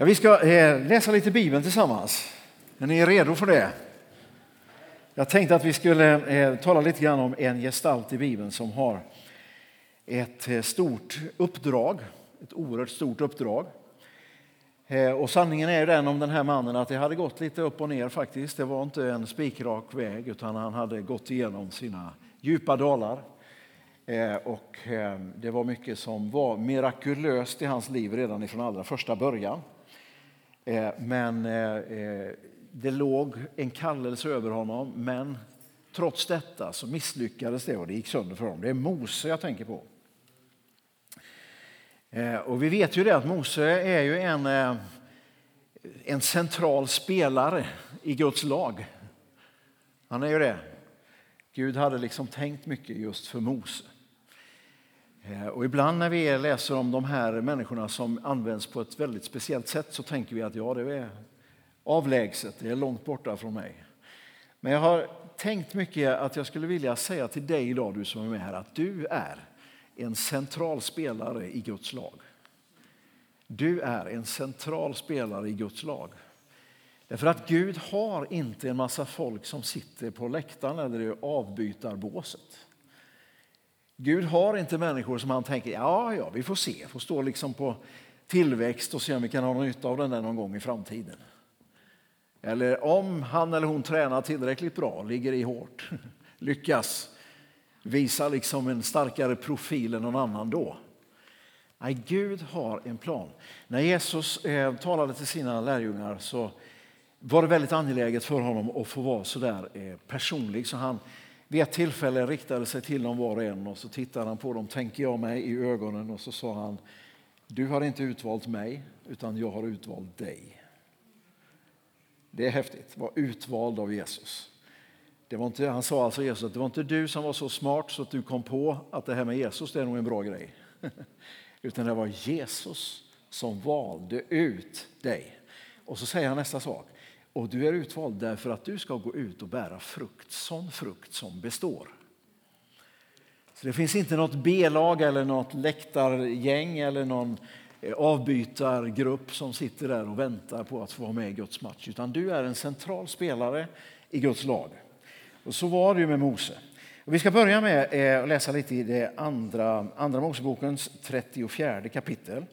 Ja, vi ska eh, läsa lite Bibeln tillsammans. Är ni redo för det? Jag tänkte att vi skulle eh, tala lite grann om en gestalt i Bibeln som har ett eh, stort uppdrag, ett oerhört stort uppdrag. Och sanningen är den om den här mannen att det hade gått lite upp och ner faktiskt. Det var inte en spikrak väg utan han hade gått igenom sina djupa dalar. Och det var mycket som var mirakulöst i hans liv redan från allra första början. Eh, men eh, eh, det låg en kallelse över honom, men trots detta så misslyckades det och det gick sönder för honom. Det är Mose jag tänker på. Och vi vet ju det att Mose är ju en, en central spelare i Guds lag. Han är ju det. Gud hade liksom tänkt mycket just för Mose. Eh, och ibland när vi läser om de här människorna som används på ett väldigt speciellt sätt så tänker vi att ja, det är avlägset, det är långt borta från mig. Men jag har tänkt mycket att jag skulle vilja säga till dig idag, du som är med här, att du är en central spelare i Guds lag. Du är en central spelare i Guds lag. Därför att Gud har inte en massa folk som sitter på läktaren eller i avbytarbåset. Gud har inte människor som han tänker, ja, ja, vi får se, får stå liksom på tillväxt och se om vi kan ha nytta av den där någon gång i framtiden. Eller om han eller hon tränar tillräckligt bra, ligger i hårt, lyckas, visa liksom en starkare profil än någon annan då. Nej, Gud har en plan. När Jesus eh, talade till sina lärjungar så var det väldigt angeläget för honom att få vara så där eh, personlig. Så han vid ett tillfälle riktade sig till dem var och en och så tittade han på dem, tänker jag mig, i ögonen och så sa han Du har inte utvalt mig, utan jag har utvalt dig. Det är häftigt, var utvald av Jesus. Det var inte, han sa alltså Jesus att det var inte du som var så smart så att du kom på att det här med Jesus det är nog en bra grej. Utan det var Jesus som valde ut dig. Och så säger han nästa sak. Och du är utvald därför att du ska gå ut och bära frukt, sån frukt som består. Så Det finns inte något B-lag eller något läktargäng eller någon eh, avbytargrupp som sitter där och väntar på att få vara med i Guds match. Utan du är en central spelare i Guds lag. Och så var det ju med Mose. Och vi ska börja med eh, att läsa lite i det andra, andra Mosebokens 34 kapitel.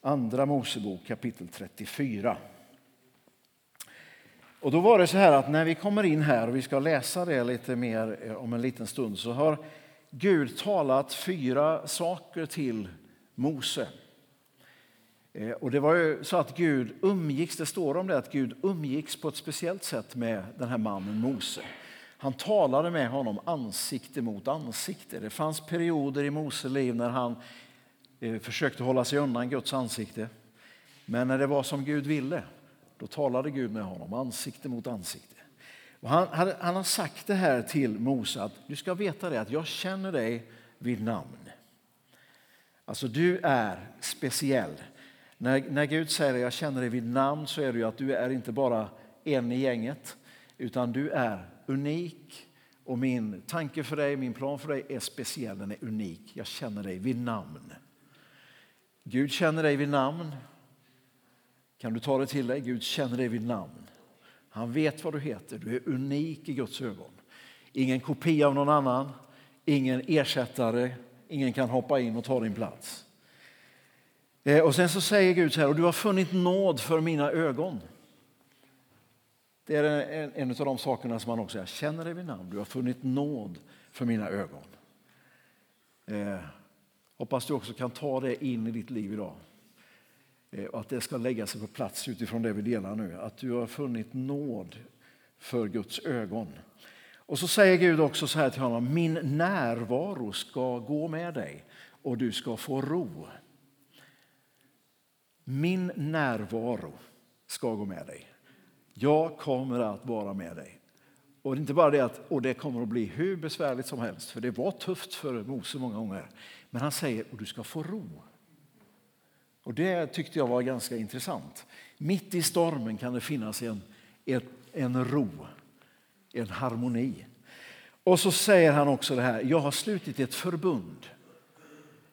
Andra Mosebok kapitel 34. Och då var det så här att när vi kommer in här och vi ska läsa det lite mer eh, om en liten stund så har Gud talat fyra saker till Mose. Eh, och det var ju så att Gud umgicks, det står om det, att Gud umgicks på ett speciellt sätt med den här mannen Mose. Han talade med honom ansikte mot ansikte. Det fanns perioder i Mose liv när han eh, försökte hålla sig undan Guds ansikte. Men när det var som Gud ville, då talade Gud med honom ansikte mot ansikte. Och han, han, han har sagt det här till Mose att du ska veta det att jag känner dig vid namn. Alltså du är speciell. När, när Gud säger att jag känner dig vid namn så är det ju att du är inte bara en i gänget utan du är unik och min tanke för dig, min plan för dig är speciell, den är unik. Jag känner dig vid namn. Gud känner dig vid namn kan du ta det till dig? Gud känner dig vid namn. Han vet vad du heter. Du är unik i Guds ögon. Ingen kopia av någon annan, ingen ersättare, ingen kan hoppa in och ta din plats. Eh, och sen så säger Gud så här, och du har funnit nåd för mina ögon. Det är en, en av de sakerna som han också säger, jag känner dig vid namn, du har funnit nåd för mina ögon. Eh, hoppas du också kan ta det in i ditt liv idag. Eh, och att det ska lägga sig på plats utifrån det vi delar nu. Att du har funnit nåd för Guds ögon. Och så säger Gud också så här till honom, min närvaro ska gå med dig och du ska få ro. Min närvaro ska gå med dig. Jag kommer att vara med dig. Och det inte bara det att och det kommer att bli hur besvärligt som helst, för det var tufft för Mose många gånger. Men han säger, och du ska få ro. Och Det tyckte jag var ganska intressant. Mitt i stormen kan det finnas en, en, en ro, en harmoni. Och så säger han också det här, jag har slutit ett förbund.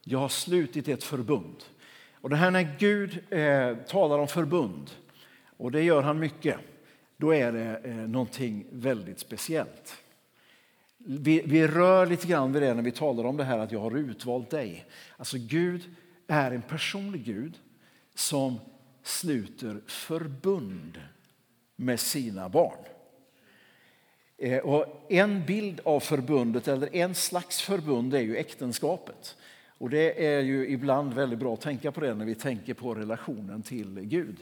Jag har slutit ett förbund. Och det här när Gud eh, talar om förbund, och det gör han mycket, då är det eh, någonting väldigt speciellt. Vi, vi, rör lite grann vid det när vi talar om det här att jag har utvalt dig. Alltså Gud är en personlig Gud som sluter förbund med sina barn. Eh, och en bild av förbundet, eller en slags förbund, är ju äktenskapet. Och det är ju ibland väldigt bra att tänka på det när vi tänker på relationen till Gud.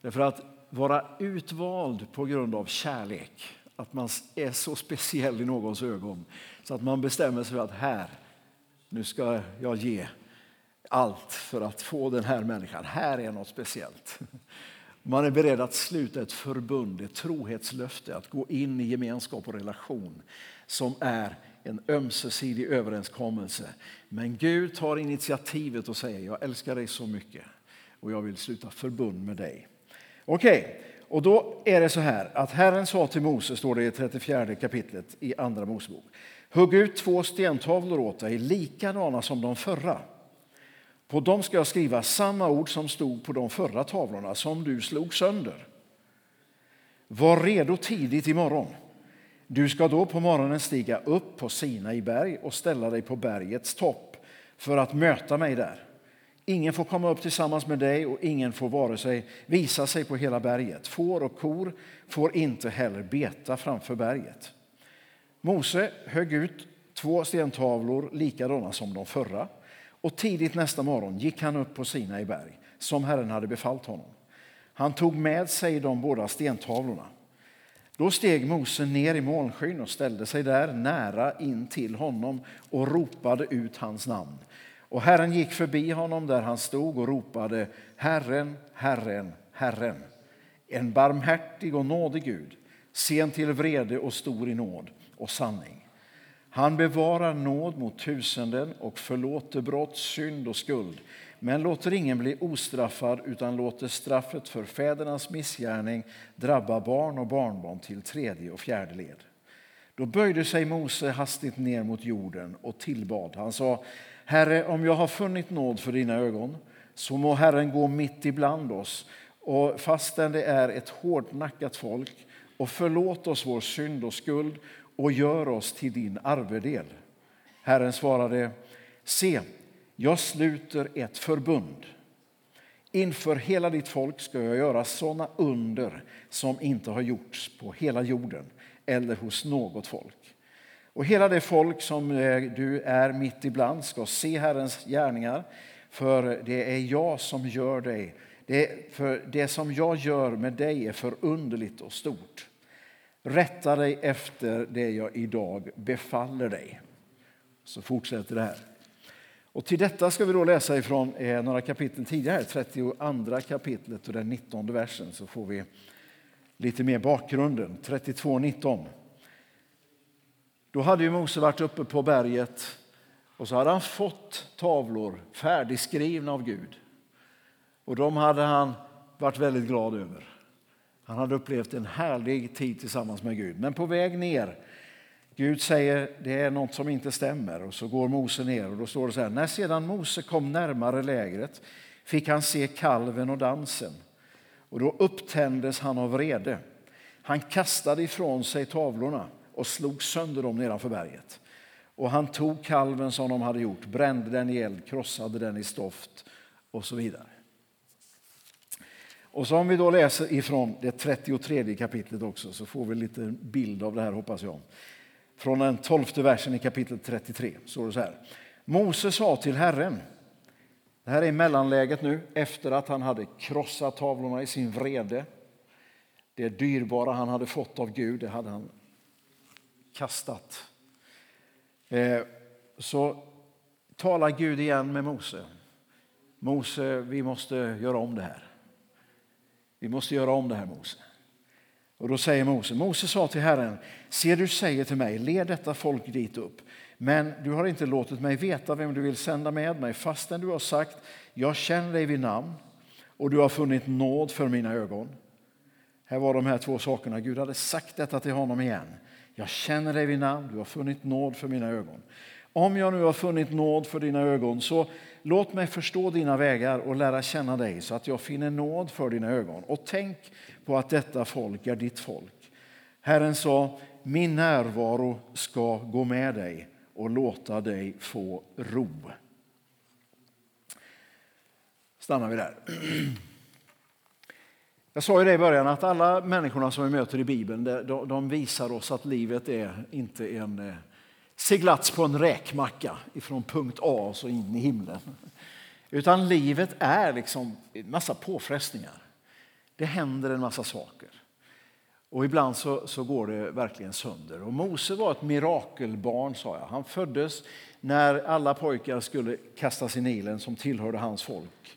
Därför att vara utvald på grund av kärlek, att man är så speciell i någons ögon så att man bestämmer sig för att här, nu ska jag ge allt för att få den här människan. Här är något speciellt. Man är beredd att sluta ett förbund, ett trohetslöfte, att gå in i gemenskap och relation som är en ömsesidig överenskommelse. Men Gud tar initiativet och säger jag älskar dig så mycket och jag vill sluta förbund med dig. Okej, okay. och då är det så här att Herren sa till Mose, står det i 34 kapitlet i Andra Mosebok. Hugg ut två stentavlor åt dig, likadana som de förra. På dem ska jag skriva samma ord som stod på de förra tavlorna som du slog sönder. Var redo tidigt imorgon. Du ska då på morgonen stiga upp på Sinai berg och ställa dig på bergets topp för att möta mig där. Ingen får komma upp tillsammans med dig och ingen får vare sig visa sig på hela berget. Får och kor får inte heller beta framför berget. Mose högg ut två stentavlor likadana som de förra och tidigt nästa morgon gick han upp på Sinai berg som Herren hade befallt honom. Han tog med sig de båda stentavlorna. Då steg Mose ner i molnskyn och ställde sig där nära in till honom och ropade ut hans namn. Och Herren gick förbi honom där han stod och ropade Herren, Herren, Herren. En barmhärtig och nådig Gud, sen till vrede och stor i nåd och sanning. Han bevarar nåd mot tusenden och förlåter brott, synd och skuld men låter ingen bli ostraffad utan låter straffet för fädernas missgärning drabba barn och barnbarn till tredje och fjärde led. Då böjde sig Mose hastigt ner mot jorden och tillbad. Han sa, Herre, om jag har funnit nåd för dina ögon så må Herren gå mitt ibland oss och fastän det är ett hårdnackat folk och förlåt oss vår synd och skuld och gör oss till din arvedel. Herren svarade, se, jag sluter ett förbund. Inför hela ditt folk ska jag göra sådana under som inte har gjorts på hela jorden eller hos något folk. Och hela det folk som eh, du är mitt ibland ska se Herrens gärningar, för det är jag som gör dig. Det, för det som jag gör med dig är förunderligt och stort. Rätta dig efter det jag idag befaller dig. Så fortsätter det här. Och till detta ska vi då läsa ifrån eh, några kapitel tidigare, 32 kapitlet och den 19 versen, så får vi lite mer bakgrunden. 32.19. Då hade ju Mose varit uppe på berget och så hade han fått tavlor färdigskrivna av Gud. Och de hade han varit väldigt glad över. Han hade upplevt en härlig tid tillsammans med Gud. Men på väg ner Gud säger det är något som inte stämmer och så går Mose ner och då står det så här. När sedan Mose kom närmare lägret fick han se kalven och dansen och då upptändes han av vrede. Han kastade ifrån sig tavlorna och slog sönder dem nedanför berget. Och han tog kalven som de hade gjort, brände den i eld, krossade den i stoft och så vidare. Och så om vi då läser ifrån det 33 kapitlet också så får vi lite bild av det här hoppas jag. Från den tolfte versen i kapitel 33 står det så här. Mose sa till Herren, det här är mellanläget nu efter att han hade krossat tavlorna i sin vrede. Det dyrbara han hade fått av Gud, det hade han kastat. Eh, så talar Gud igen med Mose. Mose, vi måste göra om det här. Vi måste göra om det här Mose. Och då säger Mose, Mose sa till Herren, se du säger till mig, led detta folk dit upp. Men du har inte låtit mig veta vem du vill sända med mig fastän du har sagt, jag känner dig vid namn och du har funnit nåd för mina ögon. Här var de här två sakerna, Gud hade sagt detta till honom igen. Jag känner dig vid namn, du har funnit nåd för mina ögon. Om jag nu har funnit nåd för dina ögon, så låt mig förstå dina vägar och lära känna dig så att jag finner nåd för dina ögon. Och tänk på att detta folk är ditt folk. Herren sa, min närvaro ska gå med dig och låta dig få ro. Stannar vi där. Jag sa ju det i början att alla människorna som vi möter i Bibeln de visar oss att livet är inte en eh, seglats på en räkmacka från punkt A och så in i himlen. Utan livet är liksom en massa påfrestningar. Det händer en massa saker. Och ibland så, så går det verkligen sönder. Och Mose var ett mirakelbarn, sa jag. Han föddes när alla pojkar skulle kastas i Nilen som tillhörde hans folk.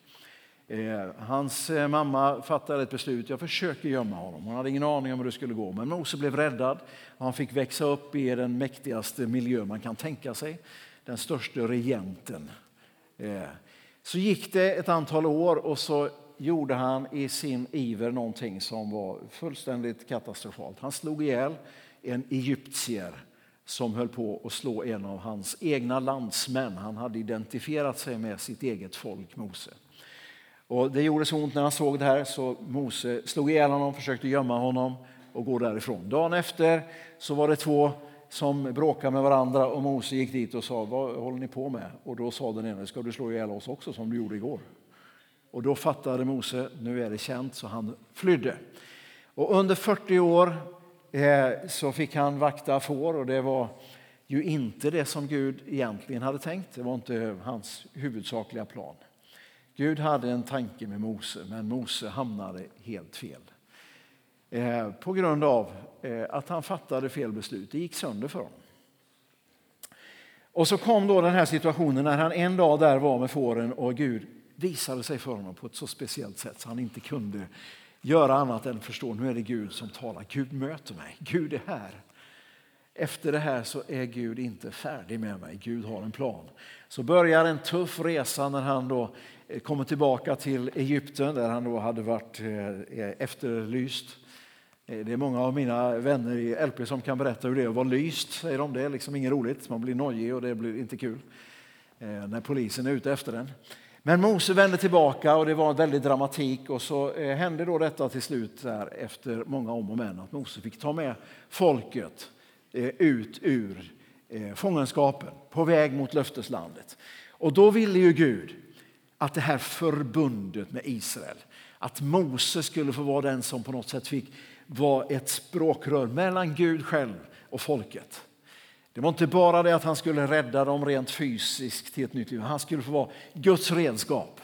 Eh, hans eh, mamma fattade ett beslut, jag försöker gömma honom. Hon hade ingen aning om hur det skulle gå. Men Mose blev räddad och han fick växa upp i den mäktigaste miljö man kan tänka sig. Den största regenten. Eh, så gick det ett antal år och så gjorde han i sin iver någonting som var fullständigt katastrofalt. Han slog ihjäl en egyptier som höll på att slå en av hans egna landsmän. Han hade identifierat sig med sitt eget folk, Mose. Och det gjorde så ont när han såg det här så Mose slog ihjäl honom, försökte gömma honom och gå därifrån. Dagen efter så var det två som bråkade med varandra och Mose gick dit och sa vad håller ni på med? Och då sa den ene, ska du slå ihjäl oss också som du gjorde igår? Och då fattade Mose, nu är det känt, så han flydde. Och under 40 år eh, så fick han vakta får och det var ju inte det som Gud egentligen hade tänkt. Det var inte hans huvudsakliga plan. Gud hade en tanke med Mose, men Mose hamnade helt fel. Eh, på grund av eh, att han fattade fel beslut. Det gick sönder för honom. Och så kom då den här situationen när han en dag där var med fåren och Gud visade sig för honom på ett så speciellt sätt så han inte kunde göra annat än förstå nu är det Gud som talar. Gud möter mig. Gud är här. Efter det här så är Gud inte färdig med mig. Gud har en plan. Så börjar en tuff resa när han då kommer tillbaka till Egypten där han då hade varit eh, eh, efterlyst. Eh, det är många av mina vänner i LP som kan berätta hur det är att vara lyst. Säger de. Det är liksom inget roligt. Man blir nojig och det blir inte kul när polisen är ute efter den. Men Mose vände tillbaka och det var väldigt dramatik och så hände då detta till slut där efter många om och men att Mose fick ta med folket ut ur fångenskapen på väg mot löfteslandet. Och då ville ju Gud att det här förbundet med Israel, att Mose skulle få vara den som på något sätt fick vara ett språkrör mellan Gud själv och folket. Det var inte bara det att han skulle rädda dem rent fysiskt till ett nytt liv. Han skulle få vara Guds redskap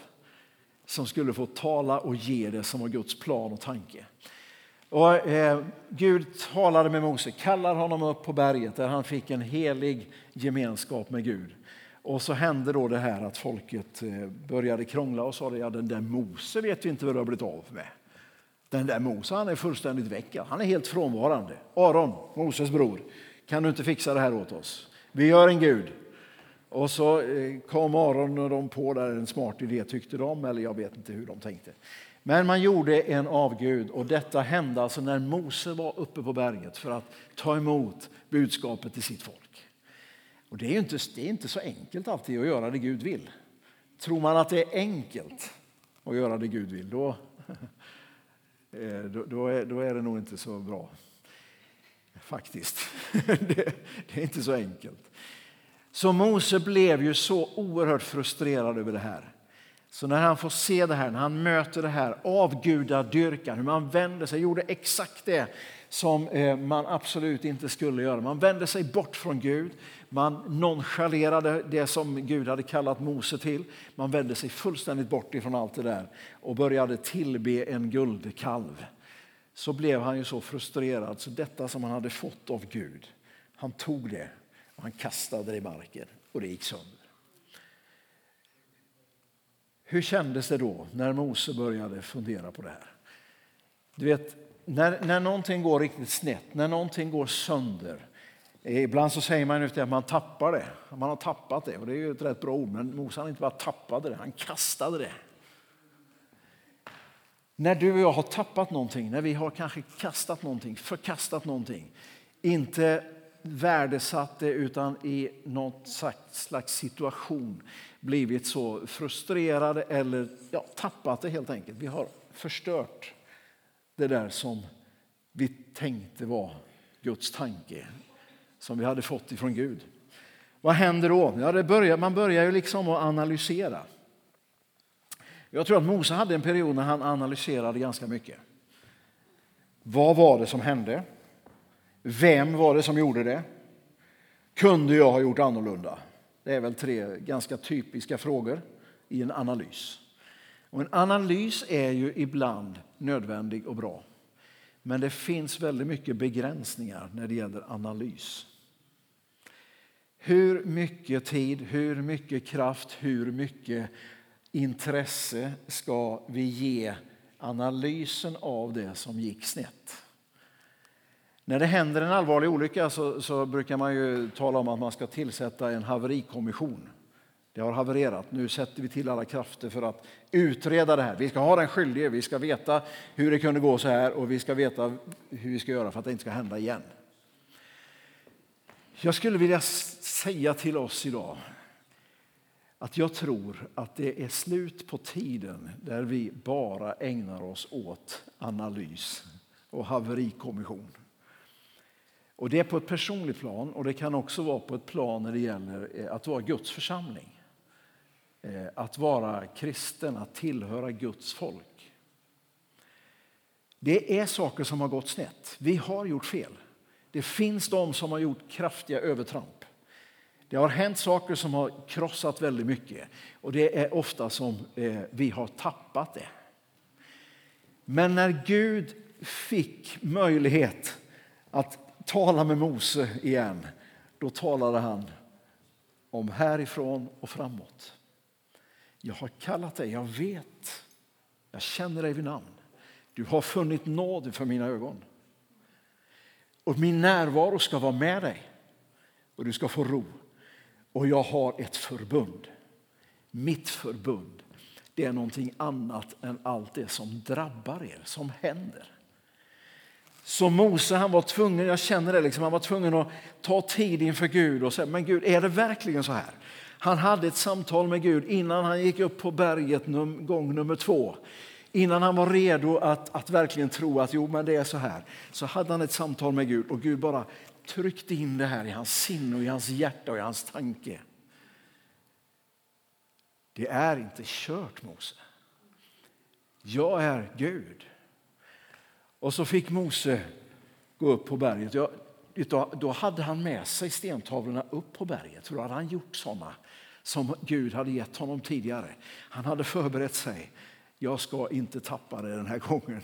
som skulle få tala och ge det som var Guds plan och tanke. Och, eh, Gud talade med Mose, kallar honom upp på berget där han fick en helig gemenskap med Gud. Och så hände då det här att folket eh, började krångla och sa ja den där Mose vet vi inte vad det har blivit av med. Den där Mose han är fullständigt väck, han är helt frånvarande. Aron, Moses bror, kan du inte fixa det här åt oss? Vi gör en Gud. Och så eh, kom Aron och de på där en smart idé tyckte de, eller jag vet inte hur de tänkte. Men man gjorde en avgud och detta hände alltså när Mose var uppe på berget för att ta emot budskapet till sitt folk. Och det är inte, det är inte så enkelt alltid att göra det Gud vill. Tror man att det är enkelt att göra det Gud vill, då, eh, då, då, är, då är det nog inte så bra. Faktiskt. Det, det är inte så enkelt. Så Mose blev ju så oerhört frustrerad över det här. Så när han får se det här, när han möter det här avgudadyrkan, hur man vände sig, gjorde exakt det som eh, man absolut inte skulle göra. Man vände sig bort från Gud, man nonchalerade det som Gud hade kallat Mose till. Man vände sig fullständigt bort ifrån allt det där och började tillbe en guldkalv. Så blev han ju så frustrerad så detta som han hade fått av Gud, han tog det och han kastade det i marken och det gick sönder. Hur kändes det då när Mose började fundera på det här? Du vet, när, när någonting går riktigt snett, när någonting går sönder. Ibland så säger man att man tappar det. Man har tappat det och det är ju ett rätt bra ord. Men Mose han inte bara tappade det, han kastade det. När du och jag har tappat någonting, när vi har kanske kastat någonting, förkastat någonting, inte värdesatt det utan i något slags situation blivit så frustrerade eller ja, tappat det helt enkelt. Vi har förstört det där som vi tänkte var Guds tanke, som vi hade fått ifrån Gud. Vad händer då? Ja, det börjar, man börjar ju liksom att analysera. Jag tror att Mose hade en period när han analyserade ganska mycket. Vad var det som hände? Vem var det som gjorde det? Kunde jag ha gjort annorlunda? Det är väl tre ganska typiska frågor i en analys. Och en analys är ju ibland nödvändig och bra. Men det finns väldigt mycket begränsningar när det gäller analys. Hur mycket tid, hur mycket kraft, hur mycket intresse ska vi ge analysen av det som gick snett? När det händer en allvarlig olycka så, så, brukar man ju tala om att man ska tillsätta en haverikommission. Det har havererat. Nu sätter vi till alla krafter för att utreda det här. Vi ska ha den skyldige, vi ska veta hur det kunde gå så här och vi ska veta hur vi ska göra för att det inte ska hända igen. Jag skulle vilja säga till oss idag att jag tror att det är slut på tiden där vi bara ägnar oss åt analys och haverikommission. Och det är på ett personligt plan och det kan också vara på ett plan när det gäller eh, att vara Guds församling. Eh, att vara kristen, att tillhöra Guds folk. Det är saker som har gått snett. Vi har gjort fel. Det finns de som har gjort kraftiga övertramp. Det har hänt saker som har krossat väldigt mycket och det är ofta som eh, vi har tappat det. Men när Gud fick möjlighet att tala med Mose igen, då talade han om härifrån och framåt. Jag har kallat dig, jag vet, jag känner dig vid namn. Du har funnit nåd för mina ögon. Och min närvaro ska vara med dig och du ska få ro. Och jag har ett förbund. Mitt förbund, det är någonting annat än allt det som drabbar er, som händer. Så Mose han var tvungen, jag känner det, liksom, han var tvungen att ta tid inför Gud och säga, men Gud, är det verkligen så här? Han hade ett samtal med Gud innan han gick upp på berget num gång nummer två. Innan han var redo att, att verkligen tro att jo, men det är så här, så hade han ett samtal med Gud och Gud bara tryckte in det här i hans sinne och i hans hjärta och i hans tanke. Det är inte kört Mose. Jag är Gud. Och så fick Mose gå upp på berget. Då hade han med sig stentavlorna upp på berget. För då hade han gjort såna som Gud hade gett honom tidigare. Han hade förberett sig. Jag ska inte tappa det den här gången.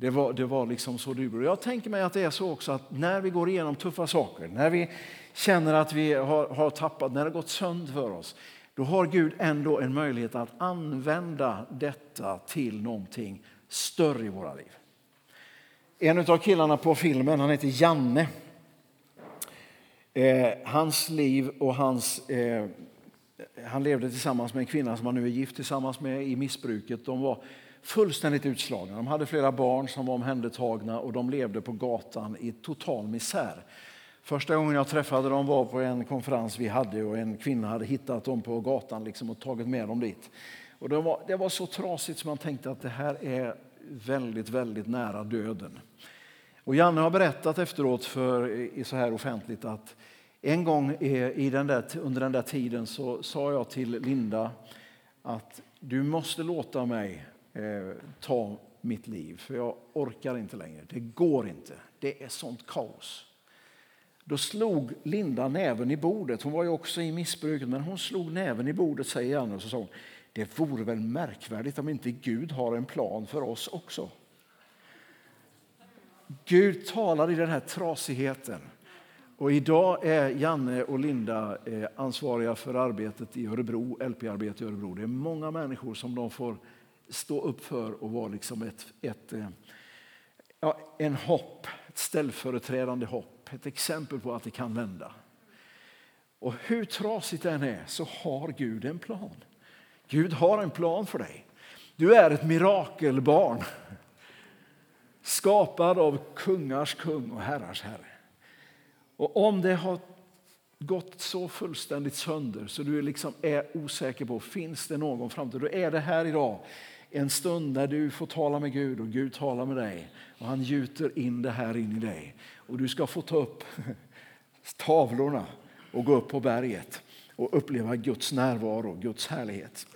Det var, det var liksom så du Jag tänker mig att det är så också att när vi går igenom tuffa saker, när vi känner att vi har, har tappat, när det har gått sönder för oss, då har Gud ändå en möjlighet att använda detta till någonting större i våra liv. En av killarna på filmen, han heter Janne. Eh, hans liv och hans... Eh, han levde tillsammans med en kvinna som han nu är gift tillsammans med i missbruket. De var fullständigt utslagna. De hade flera barn som var omhändertagna och de levde på gatan i total misär. Första gången jag träffade dem var på en konferens vi hade och en kvinna hade hittat dem på gatan liksom och tagit med dem dit. Och det, var, det var så trasigt som man tänkte att det här är väldigt, väldigt nära döden. Och Janne har berättat efteråt för, så här offentligt att en gång i den där, under den där tiden så sa jag till Linda att du måste låta mig eh, ta mitt liv för jag orkar inte längre. Det går inte. Det är sånt kaos. Då slog Linda näven i bordet. Hon var ju också i missbruket, men hon slog näven i bordet säger Janne och så sa hon, det vore väl märkvärdigt om inte Gud har en plan för oss också. Gud talar i den här trasigheten. Och idag är Janne och Linda eh, ansvariga för arbetet i Örebro, LP-arbetet i Örebro. Det är många människor som de får stå upp för och vara liksom ett, ett, eh, ja, en hopp, ett ställföreträdande hopp, ett exempel på att det kan vända. Och hur trasigt det än är så har Gud en plan. Gud har en plan för dig. Du är ett mirakelbarn. Skapad av kungars kung och herrars herre. Och om det har gått så fullständigt sönder så du liksom är osäker på finns det någon framtid, då är det här idag en stund där du får tala med Gud och Gud talar med dig och han gjuter in det här in i dig. Och du ska få ta upp tavlorna och gå upp på berget och uppleva Guds närvaro, Guds härlighet.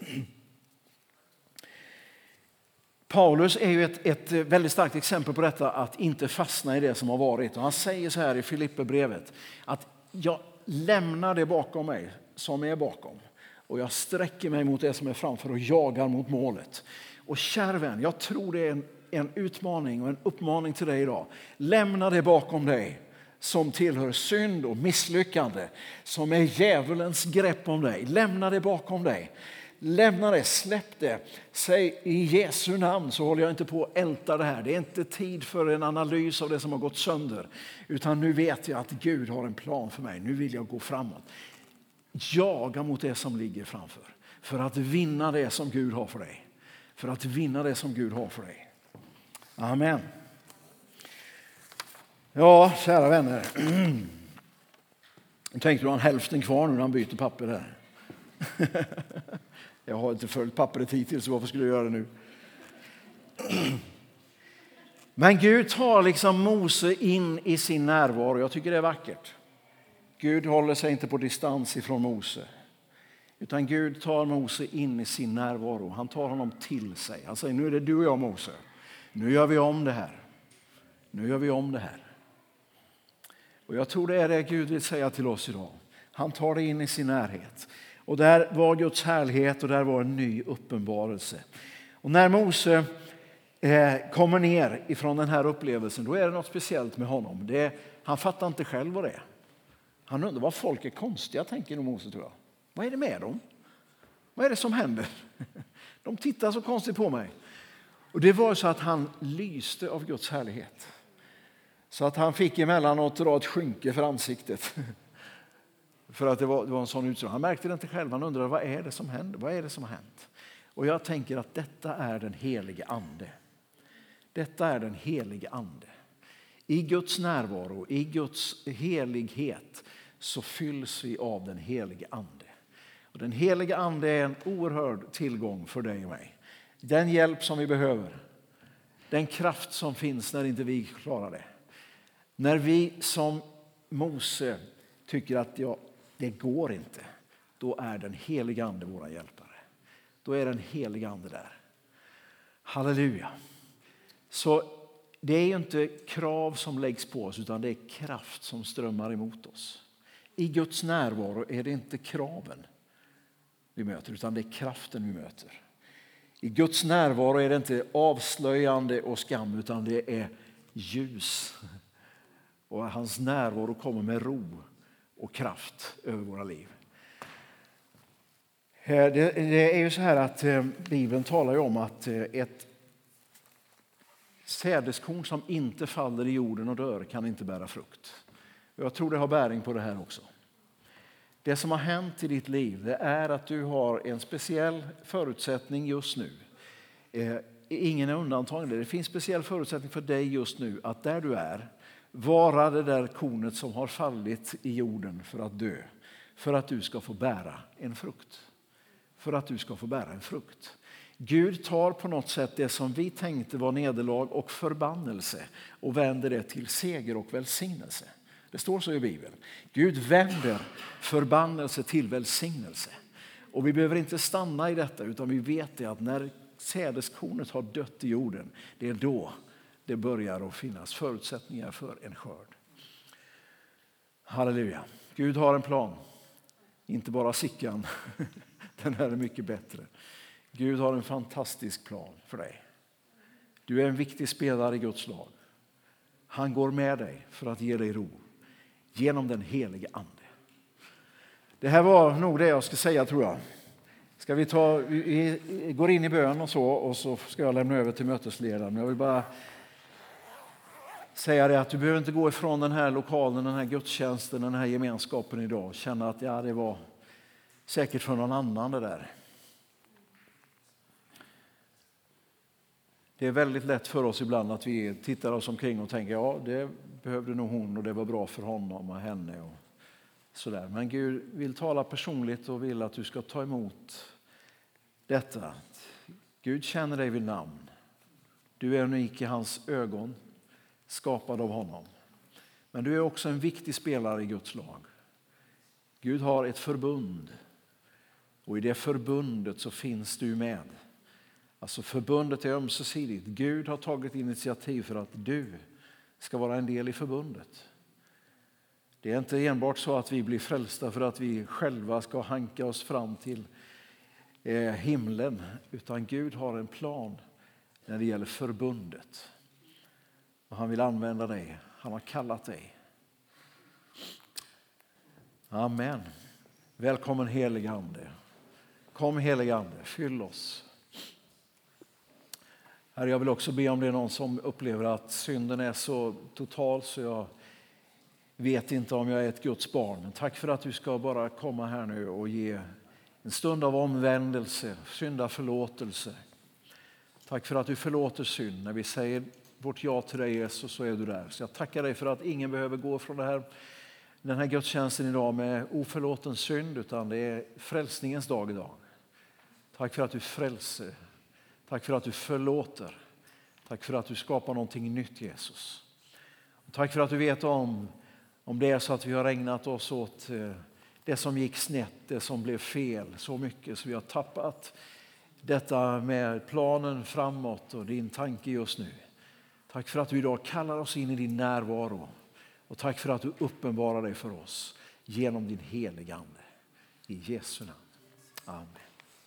Paulus är ju ett, ett väldigt starkt exempel på detta att inte fastna i det som har varit. Och han säger så här i Filipperbrevet att jag lämnar det bakom mig som är bakom och jag sträcker mig mot det som är framför och jagar mot målet. Och kär vän, jag tror det är en, en utmaning och en uppmaning till dig idag. Lämna det bakom dig som tillhör synd och misslyckande, som är djävulens grepp om dig. Lämna det bakom dig. Lämna det, släpp det. Säg i Jesu namn så håller jag inte på att älta det här. Det är inte tid för en analys av det som har gått sönder. Utan nu vet jag att Gud har en plan för mig. Nu vill jag gå framåt. Jaga mot det som ligger framför. För att vinna det som Gud har för dig. För att vinna det som Gud har för dig. Amen. Ja, kära vänner. Jag tänkte du har hälften kvar nu när han byter papper här. Jag har inte följt pappret hittills, så varför skulle jag göra det nu? Men Gud tar liksom Mose in i sin närvaro. Jag tycker det är vackert. Gud håller sig inte på distans ifrån Mose. Utan Gud tar Mose in i sin närvaro. Han tar honom till sig. Han säger, nu är det du och jag Mose. Nu gör vi om det här. Nu gör vi om det här. Och jag tror det är det Gud vill säga till oss idag. Han tar det in i sin närhet. Och där var Guds härlighet och där var en ny uppenbarelse. Och när Mose eh, kommer ner ifrån den här upplevelsen då är det något speciellt med honom. Det, han fattar inte själv vad det är. Han undrar vad folk är konstiga, tänker nog Mose. Tror jag. Vad är det med dem? Vad är det som händer? De tittar så konstigt på mig. Och Det var så att han lyste av Guds härlighet. Så att han fick emellanåt dra ett skynke för ansiktet. För att det var, det var en sån utstrålning. Han märkte det inte själv. Han undrade vad är det som händer? Vad är det som har hänt? Och jag tänker att detta är den helige ande. Detta är den helige ande. I Guds närvaro, i Guds helighet så fylls vi av den helige ande. Och den helige ande är en oerhörd tillgång för dig och mig. Den hjälp som vi behöver. Den kraft som finns när inte vi klarar det. När vi som Mose tycker att ja, det går inte, då är den helige Ande vår hjälpare. Då är den helige Ande där. Halleluja. Så det är inte krav som läggs på oss utan det är kraft som strömmar emot oss. I Guds närvaro är det inte kraven vi möter utan det är kraften vi möter. I Guds närvaro är det inte avslöjande och skam utan det är ljus. Och hans närvaro kommer med ro och kraft över våra liv. Eh, det är ju så här att eh, Bibeln talar om att eh, ett sädeskorn som inte faller i jorden och dör kan inte bära frukt. Jag tror det har bäring på det här också. Det som har hänt i ditt liv det är att du har en speciell förutsättning just nu. Eh, ingen är undantagen. Det finns speciell förutsättning för dig just nu att där du är vara det där kornet som har fallit i jorden för att dö. För att du ska få bära en frukt. För att du ska få bära en frukt. Gud tar på något sätt det som vi tänkte var nederlag och förbannelse och vänder det till seger och välsignelse. Det står så i Bibeln. Gud vänder förbannelse till välsignelse. Och vi behöver inte stanna i detta utan vi vet det att när sädeskornet har dött i jorden, det är då det börjar att finnas förutsättningar för en skörd. Halleluja. Gud har en plan. Inte bara Sickan. Den här är mycket bättre. Gud har en fantastisk plan för dig. Du är en viktig spelare i Guds lag. Han går med dig för att ge dig ro genom den helige Ande. Det här var nog det jag ska säga tror jag. Ska vi, ta, vi går in i bön och så och så ska jag lämna över till mötesledaren. Jag vill bara säga det att du behöver inte gå ifrån den här lokalen, den här gudstjänsten, den här gemenskapen idag och känna att ja, det var säkert för någon annan det där. Det är väldigt lätt för oss ibland att vi tittar oss omkring och tänker ja, det behövde nog hon och det var bra för honom och henne. Och sådär. Men Gud vill tala personligt och vill att du ska ta emot detta. Gud känner dig vid namn. Du är unik i hans ögon, skapad av honom. Men du är också en viktig spelare i Guds lag. Gud har ett förbund och i det förbundet så finns du med. Alltså förbundet är ömsesidigt. Gud har tagit initiativ för att du ska vara en del i förbundet. Det är inte enbart så att vi blir frälsta för att vi själva ska hanka oss fram till eh, himlen, utan Gud har en plan när det gäller förbundet. Och han vill använda dig. Han har kallat dig. Amen. Välkommen helige Ande. Kom helige Ande, fyll oss. Herre, jag vill också be om det är någon som upplever att synden är så total så jag vet inte om jag är ett Guds barn. tack för att du ska bara komma här nu och ge en stund av omvändelse, syndaförlåtelse. Tack för att du förlåter synd. När vi säger vårt ja till dig Jesus så är du där. Så jag tackar dig för att ingen behöver gå från det här, den här gudstjänsten idag med oförlåten synd utan det är frälsningens dag idag. Tack för att du frälser. Tack för att du förlåter. Tack för att du skapar någonting nytt Jesus. Och tack för att du vet om, om det är så att vi har ägnat oss åt eh, det som gick snett, det som blev fel så mycket så vi har tappat detta med planen framåt och din tanke just nu. Tack för att du idag kallar oss in i din närvaro och tack för att du uppenbarar dig för oss genom din heliga Ande. I Jesu namn. Amen.